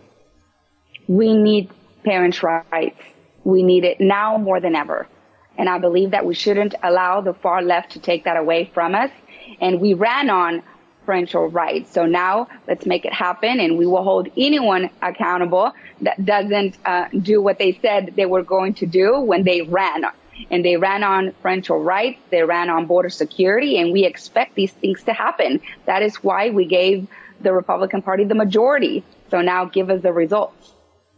We need parents' rights. We need it now more than ever. And I believe that we shouldn't allow the far left to take that away from us. And we ran on parental rights. So now let's make it happen and we will hold anyone accountable that doesn't uh, do what they said they were going to do when they ran and they ran on parental rights, they ran on border security, and we expect these things to happen. That is why we gave the Republican Party the majority. So now give us the results.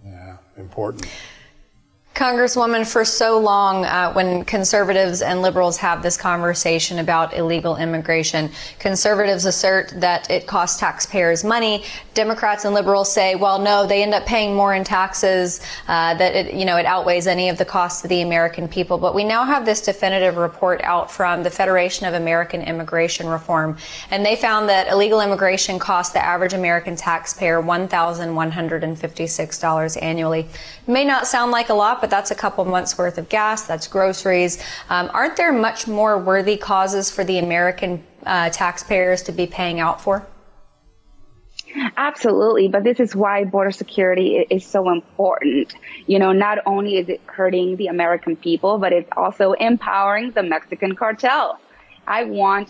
Yeah, important. Congresswoman, for so long, uh, when conservatives and liberals have this conversation about illegal immigration, conservatives assert that it costs taxpayers money. Democrats and liberals say, well, no, they end up paying more in taxes, uh, that it, you know, it outweighs any of the costs to the American people. But we now have this definitive report out from the Federation of American Immigration Reform, and they found that illegal immigration costs the average American taxpayer $1,156 annually. It may not sound like a lot, but that's a couple months worth of gas, that's groceries. Um, aren't there much more worthy causes for the American uh, taxpayers to be paying out for? Absolutely, but this is why border security is so important. You know, not only is it hurting the American people, but it's also empowering the Mexican cartel. I want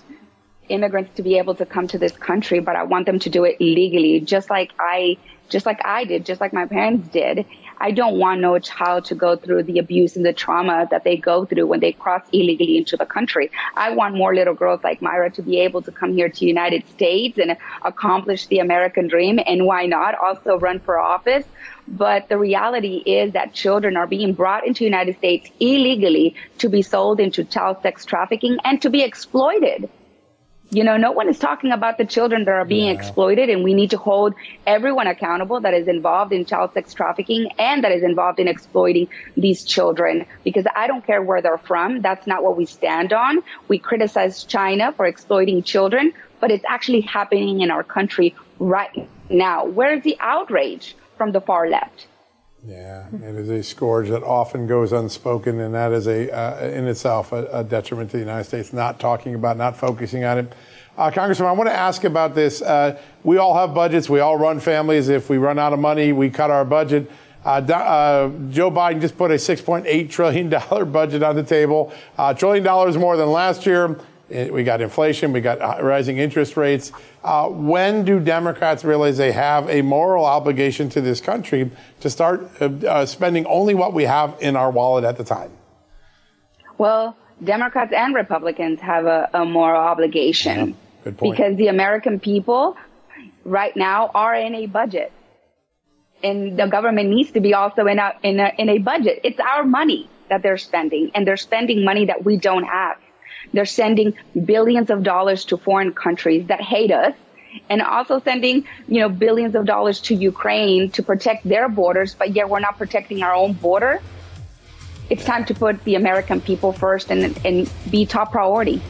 immigrants to be able to come to this country, but I want them to do it legally, just like I, just like I did, just like my parents did. I don't want no child to go through the abuse and the trauma that they go through when they cross illegally into the country. I want more little girls like Mayra to be able to come here to United States and accomplish the American dream. And why not also run for office? But the reality is that children are being brought into United States illegally to be sold into child sex trafficking and to be exploited. You know, no one is talking about the children that are being yeah. exploited and we need to hold everyone accountable that is involved in child sex trafficking and that is involved in exploiting these children because I don't care where they're from. That's not what we stand on. We criticize China for exploiting children, but it's actually happening in our country right now. Where is the outrage from the far left? Yeah, it is a scourge that often goes unspoken, and that is a uh, in itself a, a, detriment to the United States. Not talking about, not focusing on it. Uh, Congressman, I want to ask about this. Uh, we all have budgets. We all run families. If we run out of money, we cut our budget. Uh, uh, Joe Biden just put a $6.8 trillion budget on the table. Uh, trillion dollars more than last year. We got inflation, we got uh, rising interest rates. Uh, when do Democrats realize they have a moral obligation to this country to start uh, uh, spending only what we have in our wallet at the time? Well, Democrats and Republicans have a, a moral obligation yeah, because the American people right now are in a budget. And the government needs to be also in a, in a, in a budget. It's our money that they're spending and they're spending money that we don't have. They're sending billions of dollars to foreign countries that hate us and also sending, you know, billions of dollars to Ukraine to protect their borders, but yet we're not protecting our own border. It's time to put the American people first and, and be top priority.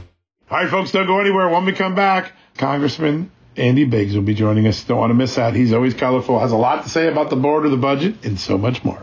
All right, folks, don't go anywhere. When we come back, Congressman Andy Biggs will be joining us. Don't want to miss that. He's always colorful, has a lot to say about the board, the budget, and so much more.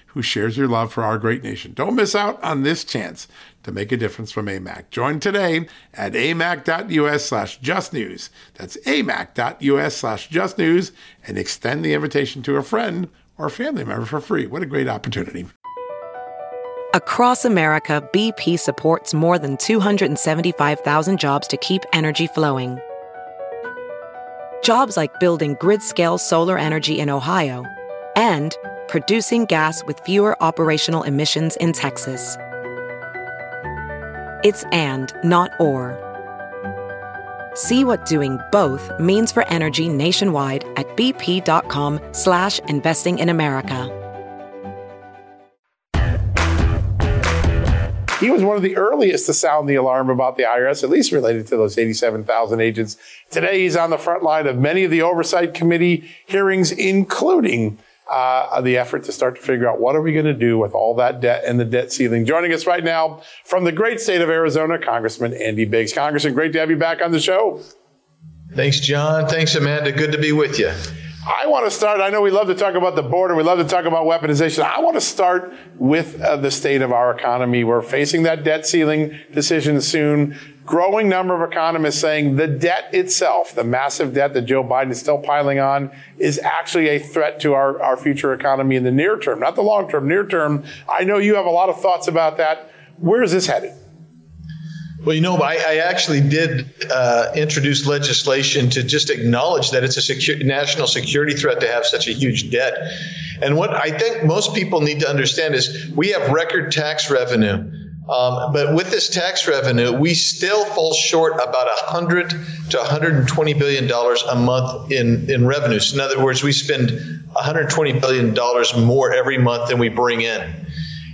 who shares your love for our great nation. Don't miss out on this chance to make a difference from AMAC. Join today at amac.us slash justnews. That's amac.us slash justnews, and extend the invitation to a friend or family member for free. What a great opportunity. Across America, BP supports more than 275,000 jobs to keep energy flowing. Jobs like building grid-scale solar energy in Ohio and producing gas with fewer operational emissions in Texas. It's and, not or. See what doing both means for energy nationwide at bp.com slash investing in America. He was one of the earliest to sound the alarm about the IRS, at least related to those 87,000 agents. Today, he's on the front line of many of the oversight committee hearings, including uh, the effort to start to figure out what are we going to do with all that debt and the debt ceiling. Joining us right now from the great state of Arizona, Congressman Andy Biggs. Congressman, great to have you back on the show. Thanks, John. Thanks, Amanda. Good to be with you. I want to start. I know we love to talk about the border. We love to talk about weaponization. I want to start with uh, the state of our economy. We're facing that debt ceiling decision soon. Growing number of economists saying the debt itself, the massive debt that Joe Biden is still piling on, is actually a threat to our, our future economy in the near term, not the long term, near term. I know you have a lot of thoughts about that. Where is this headed? Well, you know, I, I actually did uh, introduce legislation to just acknowledge that it's a secu- national security threat to have such a huge debt. And what I think most people need to understand is we have record tax revenue. Um, but with this tax revenue, we still fall short about 100 to 120 billion dollars a month in in revenues. In other words, we spend 120 billion dollars more every month than we bring in,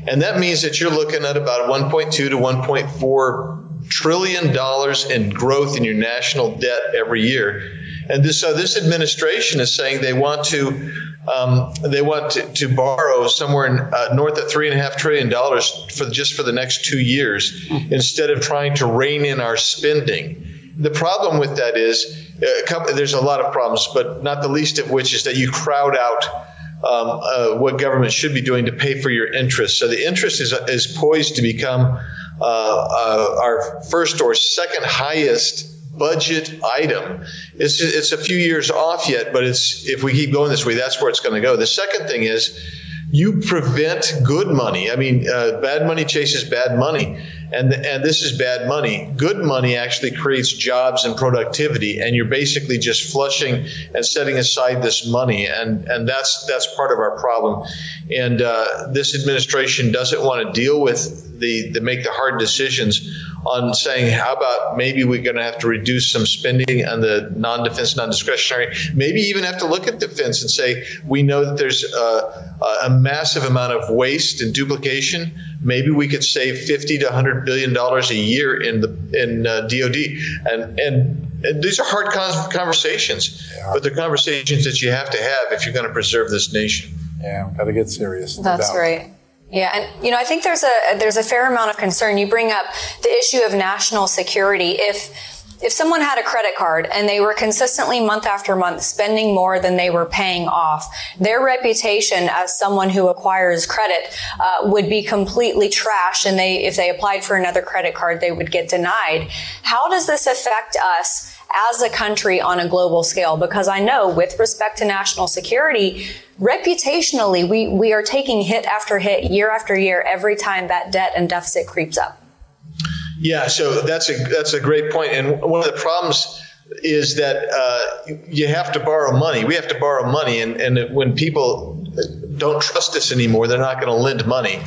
and that means that you're looking at about 1.2 to 1.4 trillion dollars in growth in your national debt every year. And this, so this administration is saying they want to um, they want to, to, borrow somewhere in, uh, north of three and a half trillion dollars for just for the next two years instead of trying to rein in our spending. The problem with that is a uh, couple, there's a lot of problems, but not the least of which is that you crowd out um, uh, what government should be doing to pay for your interest. So the interest is is poised to become uh, uh, our first or second highest budget item. It's, it's a few years off yet, but it's if we keep going this way, that's where it's going to go. The second thing is you prevent good money. I mean, uh, bad money chases bad money, and and this is bad money. Good money actually creates jobs and productivity, and you're basically just flushing and setting aside this money, and and that's that's part of our problem. And uh, this administration doesn't want to deal with the, the make the hard decisions on saying how about maybe we're going to have to reduce some spending on the non-defense, non-discretionary. Maybe even have to look at defense and say we know that there's a, a massive amount of waste and duplication. Maybe we could save 50 to 100 billion dollars a year in the in uh, DoD, and and and these are hard conversations, yeah. but they're conversations that you have to have if you're going to preserve this nation. Yeah, got to get serious. That's right. Yeah, and you know, I think there's a there's a fair amount of concern. You bring up the issue of national security. If if someone had a credit card and they were consistently month after month spending more than they were paying off, their reputation as someone who acquires credit uh, would be completely trashed. And they, if they applied for another credit card, they would get denied. How does this affect us? as a country on a global scale because I know with respect to national security, reputationally, we, we are taking hit after hit year after year every time that debt and deficit creeps up. Yeah, so that's a that's a great point. And one of the problems is that uh, you have to borrow money. We have to borrow money, and, and when people don't trust us anymore, they're not going to lend money.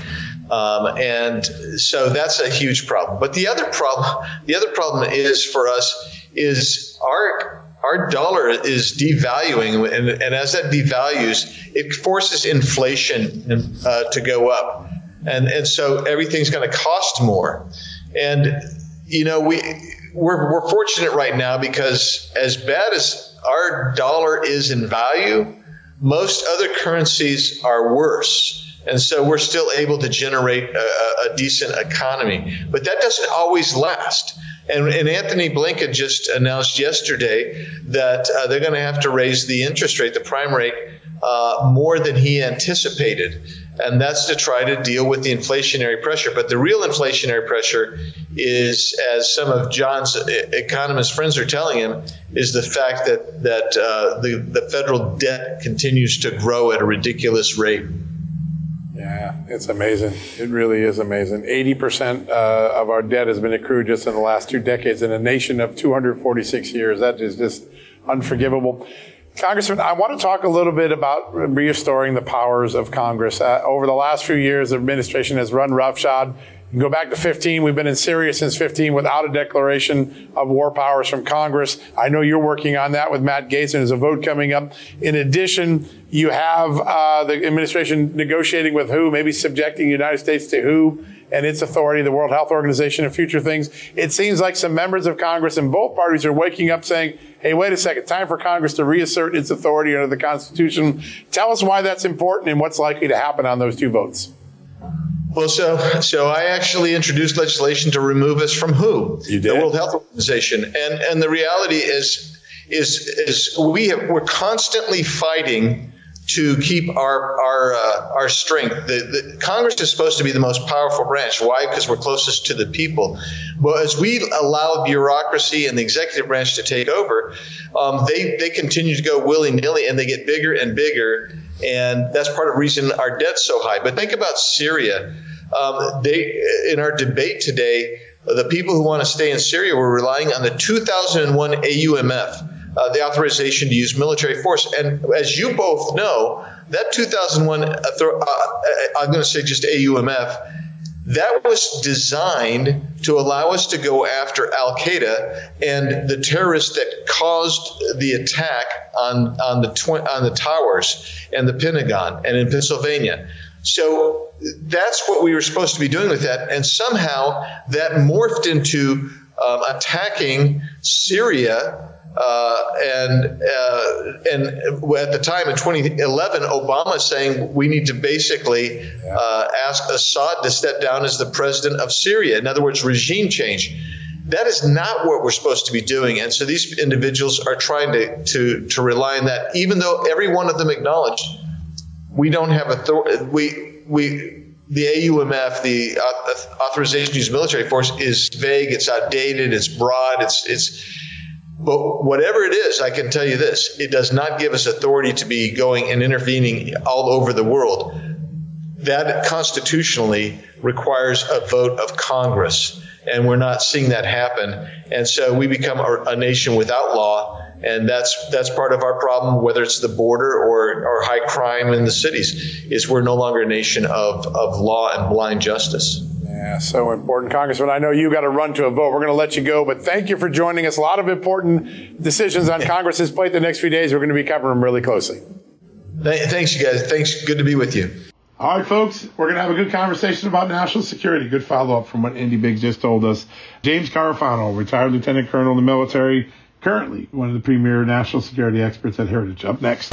Um, and so that's a huge problem. But the other problem, the other problem is for us is our our dollar is devaluing, and, and as that devalues, it forces inflation uh, to go up, and and so everything's going to cost more. And you know, we we're, we're fortunate right now because as bad as our dollar is in value, most other currencies are worse. And so we're still able to generate a, a decent economy. But that doesn't always last. And, and, Antony Blinken just announced yesterday that uh, they're going to have to raise the interest rate, the prime rate, uh, more than he anticipated and that's to try to deal with the inflationary pressure. But the real inflationary pressure is, as some of John's economist friends are telling him, is the fact that that uh, the the federal debt continues to grow at a ridiculous rate. Yeah, it's amazing. It really is amazing. 80% uh, of our debt has been accrued just in the last two decades in a nation of 246 years. That is just unforgivable. Congressman, I want to talk a little bit about restoring the powers of Congress. Uh, over the last few years, the administration has run roughshod. You go back to 15. We've been in Syria since 15 without a declaration of war powers from Congress. I know you're working on that with Matt Gaetz, and there's a vote coming up. In addition, you have uh, the administration negotiating with who, maybe subjecting the United States to who and its authority, the World Health Organization, and future things. It seems like some members of Congress in both parties are waking up saying, hey, wait a second, time for Congress to reassert its authority under the Constitution. Tell us why that's important and what's likely to happen on those two votes. Well, so so I actually introduced legislation to remove us from who? You did? The World Health Organization. And and the reality is is is we have, we're constantly fighting to keep our our uh, our strength. The, the, Congress is supposed to be the most powerful branch. Why? Because we're closest to the people. But as we allow bureaucracy and the executive branch to take over, um, they they continue to go willy nilly, and they get bigger and bigger. And that's part of the reason our debt's so high. But think about Syria. Um, they in our debate today, the people who want to stay in Syria were relying on the 2001 AUMF uh, the authorization to use military force. And as you both know, that 2001, uh, uh, I'm going to say just AUMF, that was designed to allow us to go after Al Qaeda and the terrorists that caused the attack on on the on the towers and the Pentagon and in Pennsylvania. So that's what we were supposed to be doing with that, and somehow that morphed into um, attacking Syria uh, and uh, and at the time in 2011, Obama saying we need to basically uh, ask Assad to step down as the president of Syria. In other words, regime change. That is not what we're supposed to be doing, and so these individuals are trying to to to rely on that, even though every one of them acknowledged we don't have authority. We we the AUMF, the authorization to use military force, is vague. It's outdated. It's broad. It's it's but whatever it is, I can tell you this it does not give us authority to be going and intervening all over the world. That constitutionally requires a vote of Congress, and we're not seeing that happen. And so we become a, a nation without law, and that's that's part of our problem, whether it's the border or, or high crime in the cities, is we're no longer a nation of, of law and blind justice. Yeah, so important. Congressman, I know you got to run to a vote. We're going to let you go, but thank you for joining us. A lot of important decisions on Congress's plate the next few days. We're going to be covering them really closely. Thanks, you guys. Thanks. Good to be with you. All right, folks, we're going to have a good conversation about national security. Good follow up from what Andy Biggs just told us. James Carafano, retired lieutenant colonel in the military, currently one of the premier national security experts at Heritage. Up next.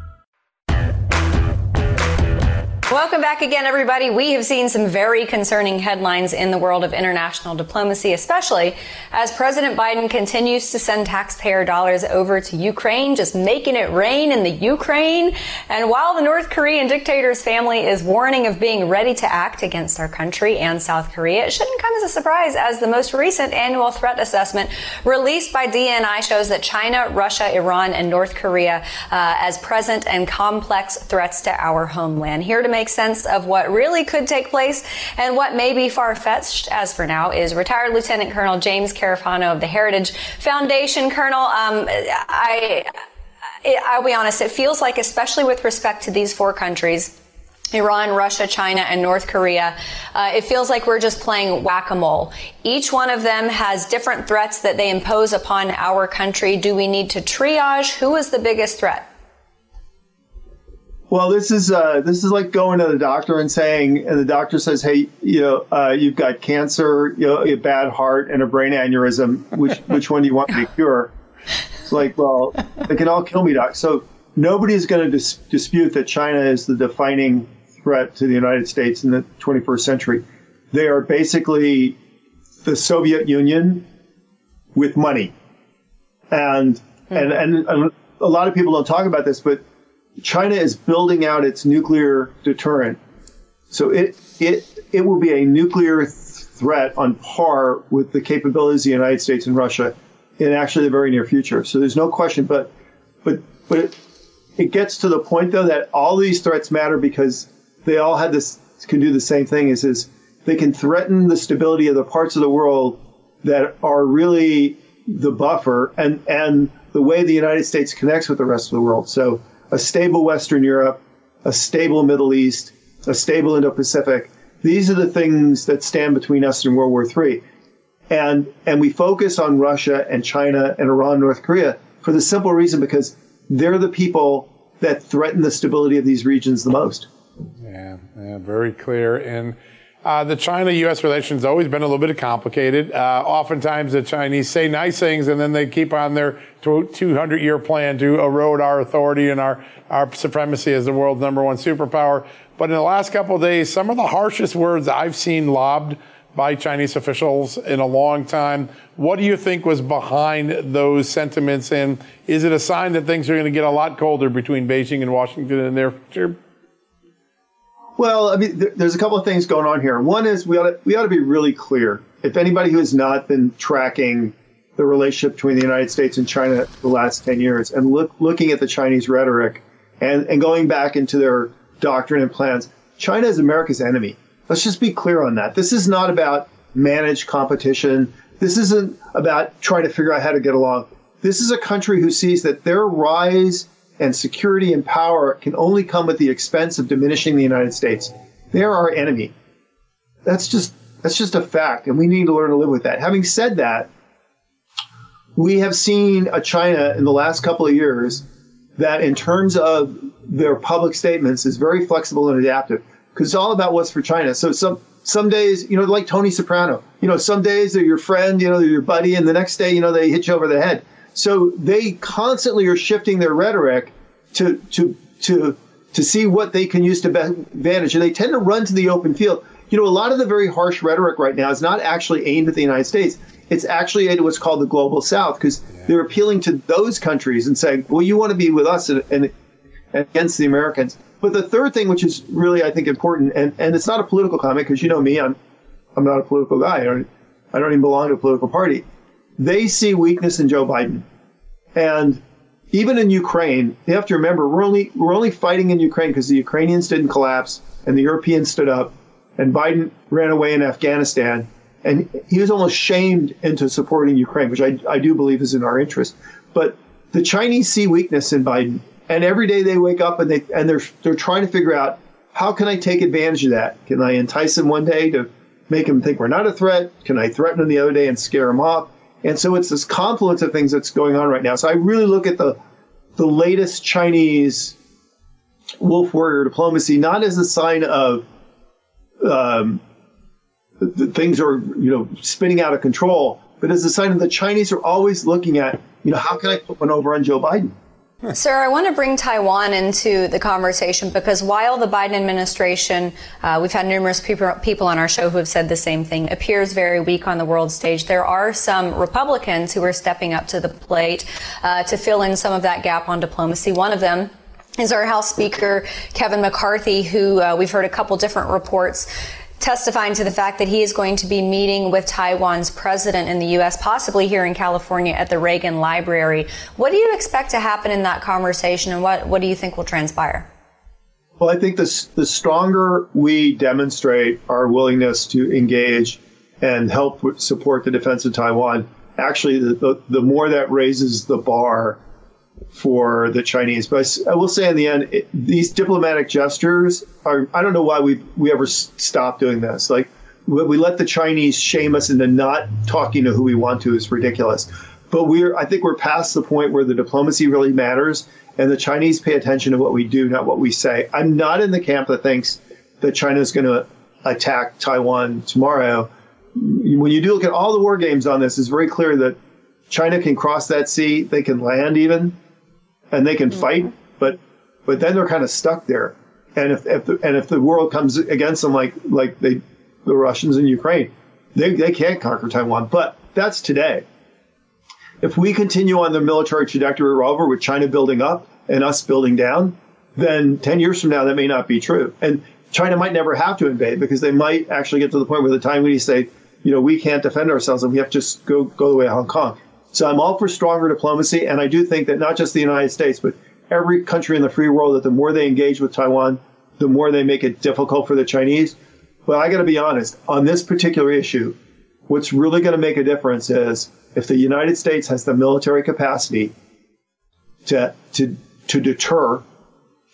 Welcome back again, everybody. We have seen some very concerning headlines in the world of international diplomacy, especially as President Biden continues to send taxpayer dollars over to Ukraine, just making it rain in the Ukraine. And while the North Korean dictator's family is warning of being ready to act against our country and South Korea, it shouldn't come as a surprise as the most recent annual threat assessment released by DNI shows that China, Russia, Iran, and North Korea uh, as present and complex threats to our homeland. Here to make make sense of what really could take place and what may be far fetched, as for now, is retired Lieutenant Colonel James Carafano of the Heritage Foundation. Colonel, um, I, I'll be honest, it feels like, especially with respect to these four countries, Iran, Russia, China, and North Korea. Uh, it feels like we're just playing whack-a-mole. Each one of them has different threats that they impose upon our country. Do we need to triage? Who is the biggest threat? Well, this is uh, this is like going to the doctor and saying, and the doctor says, "Hey, you know, uh, you've got cancer, you know, a bad heart, and a brain aneurysm. Which which one do you want me to cure?" It's like, well, they can all kill me, doc. So nobody is going to dis- dispute that China is the defining threat to the United States in the 21st century. They are basically the Soviet Union with money, and and and, and a lot of people don't talk about this, but China is building out its nuclear deterrent. So it it it will be a nuclear th- threat on par with the capabilities of the United States and Russia in actually the very near future. So there's no question. But but but it, it gets to the point though that all these threats matter because they all had this can do the same thing. Is is they can threaten the stability of the parts of the world that are really the buffer and and the way the United States connects with the rest of the world. So a stable Western Europe, a stable Middle East, a stable Indo-Pacific. These are the things that stand between us and World War III. And, and we focus on Russia and China and Iran, North Korea for the simple reason because they're the people that threaten the stability of these regions the most. Yeah, yeah very clear. And uh, the China-U.S. relations always been a little bit complicated. Uh, oftentimes, the Chinese say nice things, and then they keep on their 200-year plan to erode our authority and our, our supremacy as the world's number one superpower. But in the last couple of days, some of the harshest words I've seen lobbed by Chinese officials in a long time. What do you think was behind those sentiments? And is it a sign that things are going to get a lot colder between Beijing and Washington in their future? Well, I mean, there's a couple of things going on here. One is we ought to, we ought to be really clear. If anybody who has not been tracking the relationship between the United States and China the last 10 years and look, looking at the Chinese rhetoric and, and going back into their doctrine and plans, China is America's enemy. Let's just be clear on that. This is not about managed competition. This isn't about trying to figure out how to get along. This is a country who sees that their rise and security and power can only come at the expense of diminishing the United States. They're our enemy. That's just that's just a fact, and we need to learn to live with that. Having said that, we have seen a China in the last couple of years that, in terms of their public statements, is very flexible and adaptive. because it's all about what's for China. So some some days, you know, like Tony Soprano, you know, some days they're your friend, you know, they're your buddy, and the next day, you know, they hit you over the head. So they constantly are shifting their rhetoric to to to to see what they can use to advantage, and they tend to run to the open field. You know, a lot of the very harsh rhetoric right now is not actually aimed at the United States. It's actually aimed at what's called the global South because yeah. they're appealing to those countries and saying, "Well, you want to be with us and, and against the Americans." But the third thing, which is really, I think, important, and, and it's not a political comment because you know me, I'm I'm not a political guy. I don't, I don't even belong to a political party. They see weakness in Joe Biden, and even in Ukraine, you have to remember we're only we're only fighting in Ukraine because the Ukrainians didn't collapse and the Europeans stood up, and Biden ran away in Afghanistan, and he was almost shamed into supporting Ukraine, which I I do believe is in our interest. But the Chinese see weakness in Biden, and every day they wake up and they and they're they're trying to figure out how can I take advantage of that? Can I entice him one day to make him think we're not a threat? Can I threaten him the other day and scare him off? And so it's this confluence of things that's going on right now. So I really look at the the latest Chinese wolf warrior diplomacy not as a sign of um, things are you know spinning out of control, but as a sign of the Chinese are always looking at you know how can I put one over on Joe Biden. Sir, I want to bring Taiwan into the conversation because while the Biden administration, uh, we've had numerous people, people on our show who have said the same thing, appears very weak on the world stage, there are some Republicans who are stepping up to the plate uh, to fill in some of that gap on diplomacy. One of them is our House Speaker, Kevin McCarthy, who uh, we've heard a couple different reports testifying to the fact that he is going to be meeting with Taiwan's president in the U.S., possibly here in California at the Reagan Library. What do you expect to happen in that conversation, and what, what do you think will transpire? Well, I think the, the stronger we demonstrate our willingness to engage and help support the defense of Taiwan, actually, the, the, the more that raises the bar for the Chinese. But I will say in the end, it, these diplomatic gestures are, I don't know why we, we ever stopped doing this. Like, we let the Chinese shame us into not talking to who we want to is ridiculous. But we're, I think we're past the point where the diplomacy really matters and the Chinese pay attention to what we do, not what we say. I'm not in the camp that thinks that China is going to attack Taiwan tomorrow. When you do look at all the war games on this, it's very clear that China can cross that sea, they can land even, and they can mm-hmm. fight, but but then they're kind of stuck there. And if, if the, and if the world comes against them like like they the Russians in Ukraine, they they can't conquer Taiwan. But that's today. If we continue on the military trajectory we're over with China building up and us building down, then 10 years from now that may not be true. And China might never have to invade because they might actually get to the point where the you say, you know, we can't defend ourselves and we have to just go go the way of Hong Kong. So I'm all for stronger diplomacy, and I do think that not just the United States, but every country in the free world, that the more they engage with Taiwan, the more they make it difficult for the Chinese. But I got to be honest, on this particular issue, what's really going to make a difference is if the United States has the military capacity to to to deter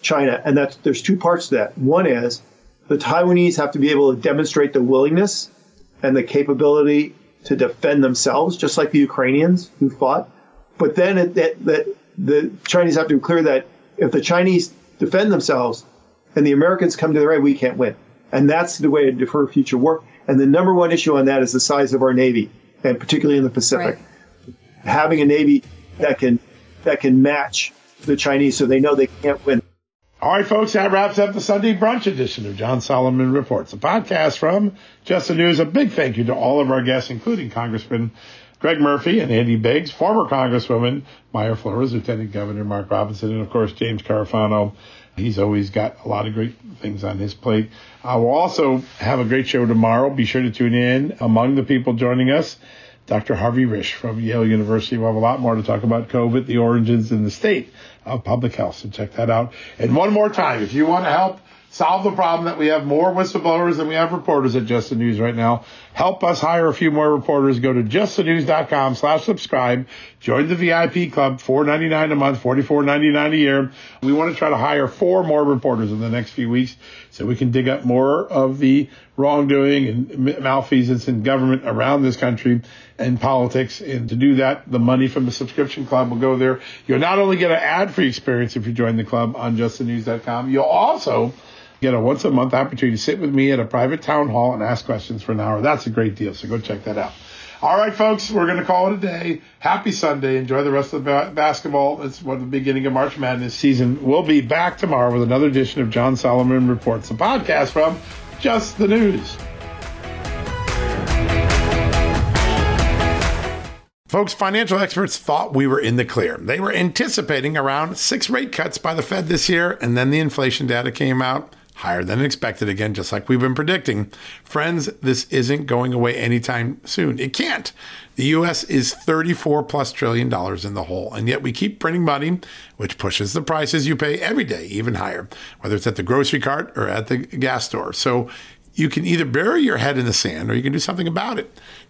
China, and that's there's two parts to that. One is the Taiwanese have to be able to demonstrate the willingness and the capability to defend themselves, just like the Ukrainians who fought. But then it, that, that the Chinese have to be clear that if the Chinese defend themselves and the Americans come to their aid, we can't win. And that's the way to defer future war. And the number one issue on that is the size of our navy, and particularly in the Pacific. Right. Having a navy that can that can match the Chinese, so they know they can't win. All right, folks, that wraps up the Sunday brunch edition of John Solomon Reports, a podcast from Just the News. A big thank you to all of our guests, including Congressman Greg Murphy and Andy Biggs, former Congresswoman Mayra Flores, Lieutenant Governor Mark Robinson, and of course James Carafano. He's always got a lot of great things on his plate. Uh, we'll also have a great show tomorrow. Be sure to tune in. Among the people joining us, Dr. Harvey Risch from Yale University. We'll have a lot more to talk about COVID, the origins, and the state of public health. So check that out. And one more time, if you want to help solve the problem that we have more whistleblowers than we have reporters at Just the News right now. Help us hire a few more reporters. Go to justthenews.com slash subscribe. Join the VIP club, four ninety nine a month, forty four ninety nine a year. We want to try to hire four more reporters in the next few weeks so we can dig up more of the wrongdoing and malfeasance in government around this country and politics. And to do that, the money from the subscription club will go there. You'll not only get an ad free experience if you join the club on justthenews.com, you'll also Get a once a month opportunity to sit with me at a private town hall and ask questions for an hour. That's a great deal. So go check that out. All right, folks, we're going to call it a day. Happy Sunday. Enjoy the rest of the ba- basketball. It's what the beginning of March Madness season. We'll be back tomorrow with another edition of John Solomon Reports, a podcast from Just the News. Folks, financial experts thought we were in the clear. They were anticipating around six rate cuts by the Fed this year, and then the inflation data came out higher than expected again, just like we've been predicting. Friends, this isn't going away anytime soon. It can't. The US is 34 plus trillion dollars in the hole, and yet we keep printing money, which pushes the prices you pay every day even higher, whether it's at the grocery cart or at the gas store. So you can either bury your head in the sand or you can do something about it.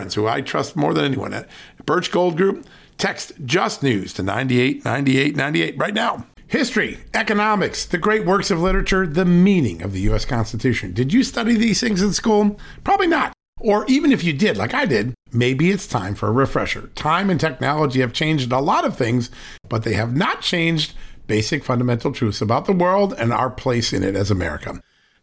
friends who I trust more than anyone at Birch Gold Group, text Just News to 989898 right now. History, economics, the great works of literature, the meaning of the U.S. Constitution. Did you study these things in school? Probably not. Or even if you did, like I did, maybe it's time for a refresher. Time and technology have changed a lot of things, but they have not changed basic fundamental truths about the world and our place in it as America.